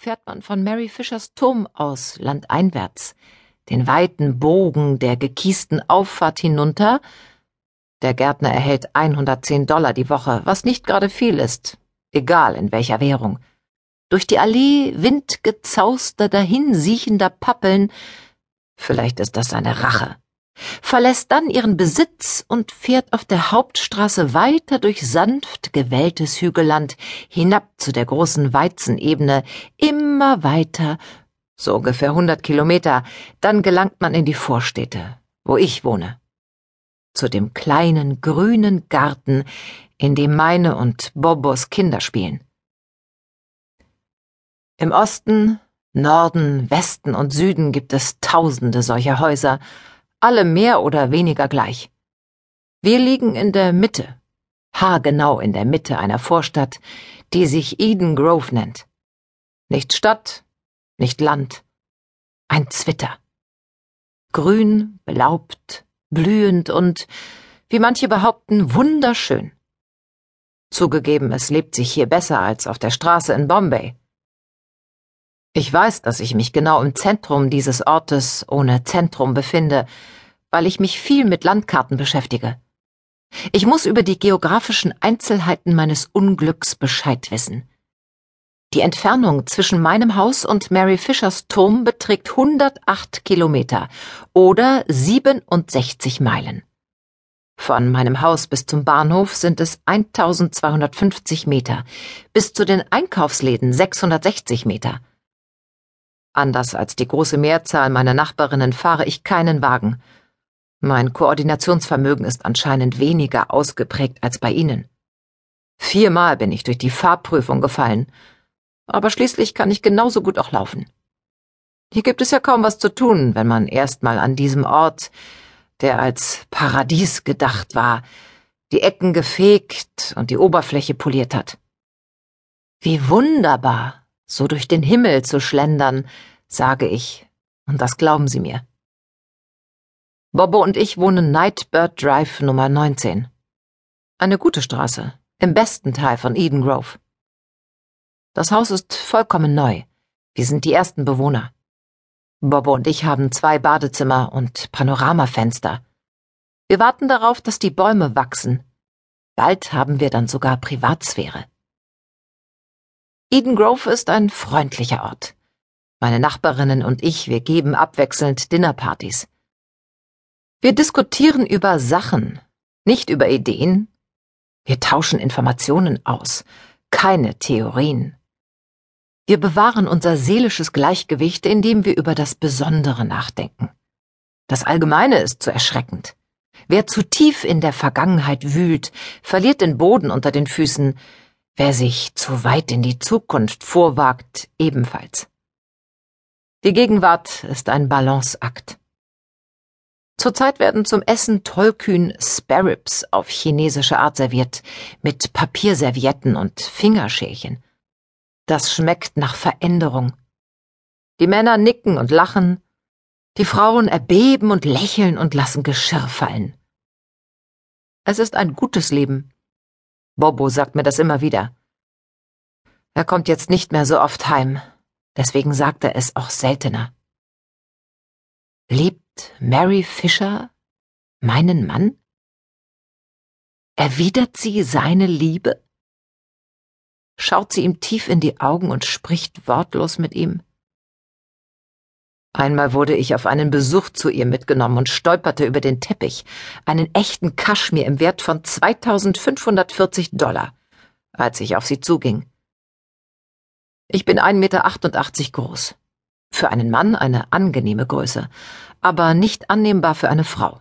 fährt man von Mary Fischers Turm aus landeinwärts, den weiten Bogen der gekiesten Auffahrt hinunter. Der Gärtner erhält 110 Dollar die Woche, was nicht gerade viel ist, egal in welcher Währung. Durch die Allee windgezauster, dahinsiechender Pappeln, vielleicht ist das seine Rache, verlässt dann ihren Besitz und fährt auf der Hauptstraße weiter durch sanft gewelltes Hügelland hinab zu der großen Weizenebene, immer weiter, so ungefähr hundert Kilometer, dann gelangt man in die Vorstädte, wo ich wohne. Zu dem kleinen grünen Garten, in dem meine und Bobos Kinder spielen. Im Osten, Norden, Westen und Süden gibt es tausende solcher Häuser, alle mehr oder weniger gleich. Wir liegen in der Mitte, haargenau in der Mitte einer Vorstadt, die sich Eden Grove nennt. Nicht Stadt, nicht Land, ein Zwitter. Grün, belaubt, blühend und, wie manche behaupten, wunderschön. Zugegeben, es lebt sich hier besser als auf der Straße in Bombay. Ich weiß, dass ich mich genau im Zentrum dieses Ortes ohne Zentrum befinde, weil ich mich viel mit Landkarten beschäftige. Ich muss über die geografischen Einzelheiten meines Unglücks Bescheid wissen. Die Entfernung zwischen meinem Haus und Mary Fishers Turm beträgt 108 Kilometer oder 67 Meilen. Von meinem Haus bis zum Bahnhof sind es 1250 Meter, bis zu den Einkaufsläden 660 Meter. Anders als die große Mehrzahl meiner Nachbarinnen fahre ich keinen Wagen. Mein Koordinationsvermögen ist anscheinend weniger ausgeprägt als bei Ihnen. Viermal bin ich durch die Fahrprüfung gefallen, aber schließlich kann ich genauso gut auch laufen. Hier gibt es ja kaum was zu tun, wenn man erstmal an diesem Ort, der als Paradies gedacht war, die Ecken gefegt und die Oberfläche poliert hat. Wie wunderbar, so durch den Himmel zu schlendern, sage ich, und das glauben Sie mir. Bobo und ich wohnen Nightbird Drive Nummer 19. Eine gute Straße, im besten Teil von Eden Grove. Das Haus ist vollkommen neu. Wir sind die ersten Bewohner. Bobo und ich haben zwei Badezimmer und Panoramafenster. Wir warten darauf, dass die Bäume wachsen. Bald haben wir dann sogar Privatsphäre. Eden Grove ist ein freundlicher Ort. Meine Nachbarinnen und ich, wir geben abwechselnd Dinnerpartys. Wir diskutieren über Sachen, nicht über Ideen. Wir tauschen Informationen aus, keine Theorien. Wir bewahren unser seelisches Gleichgewicht, indem wir über das Besondere nachdenken. Das Allgemeine ist zu erschreckend. Wer zu tief in der Vergangenheit wühlt, verliert den Boden unter den Füßen, Wer sich zu weit in die Zukunft vorwagt, ebenfalls. Die Gegenwart ist ein Balanceakt. Zurzeit werden zum Essen tollkühn Sparrows auf chinesische Art serviert, mit Papierservietten und Fingerschälchen. Das schmeckt nach Veränderung. Die Männer nicken und lachen, die Frauen erbeben und lächeln und lassen Geschirr fallen. Es ist ein gutes Leben, Bobo sagt mir das immer wieder. Er kommt jetzt nicht mehr so oft heim, deswegen sagt er es auch seltener. Liebt Mary Fisher meinen Mann? Erwidert sie seine Liebe? Schaut sie ihm tief in die Augen und spricht wortlos mit ihm? Einmal wurde ich auf einen Besuch zu ihr mitgenommen und stolperte über den Teppich, einen echten Kaschmir im Wert von 2540 Dollar, als ich auf sie zuging. Ich bin 1,88 Meter groß. Für einen Mann eine angenehme Größe, aber nicht annehmbar für eine Frau.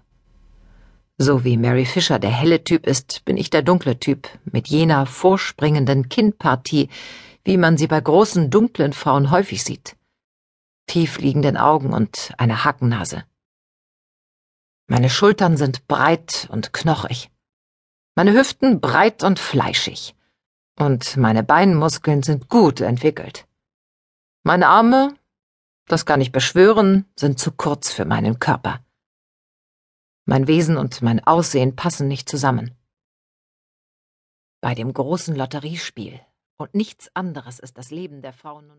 So wie Mary Fisher der helle Typ ist, bin ich der dunkle Typ, mit jener vorspringenden Kinnpartie, wie man sie bei großen dunklen Frauen häufig sieht tiefliegenden Augen und eine Hackennase. Meine Schultern sind breit und knochig, meine Hüften breit und fleischig, und meine Beinmuskeln sind gut entwickelt. Meine Arme, das kann ich beschwören, sind zu kurz für meinen Körper. Mein Wesen und mein Aussehen passen nicht zusammen. Bei dem großen Lotteriespiel und nichts anderes ist das Leben der Frau nun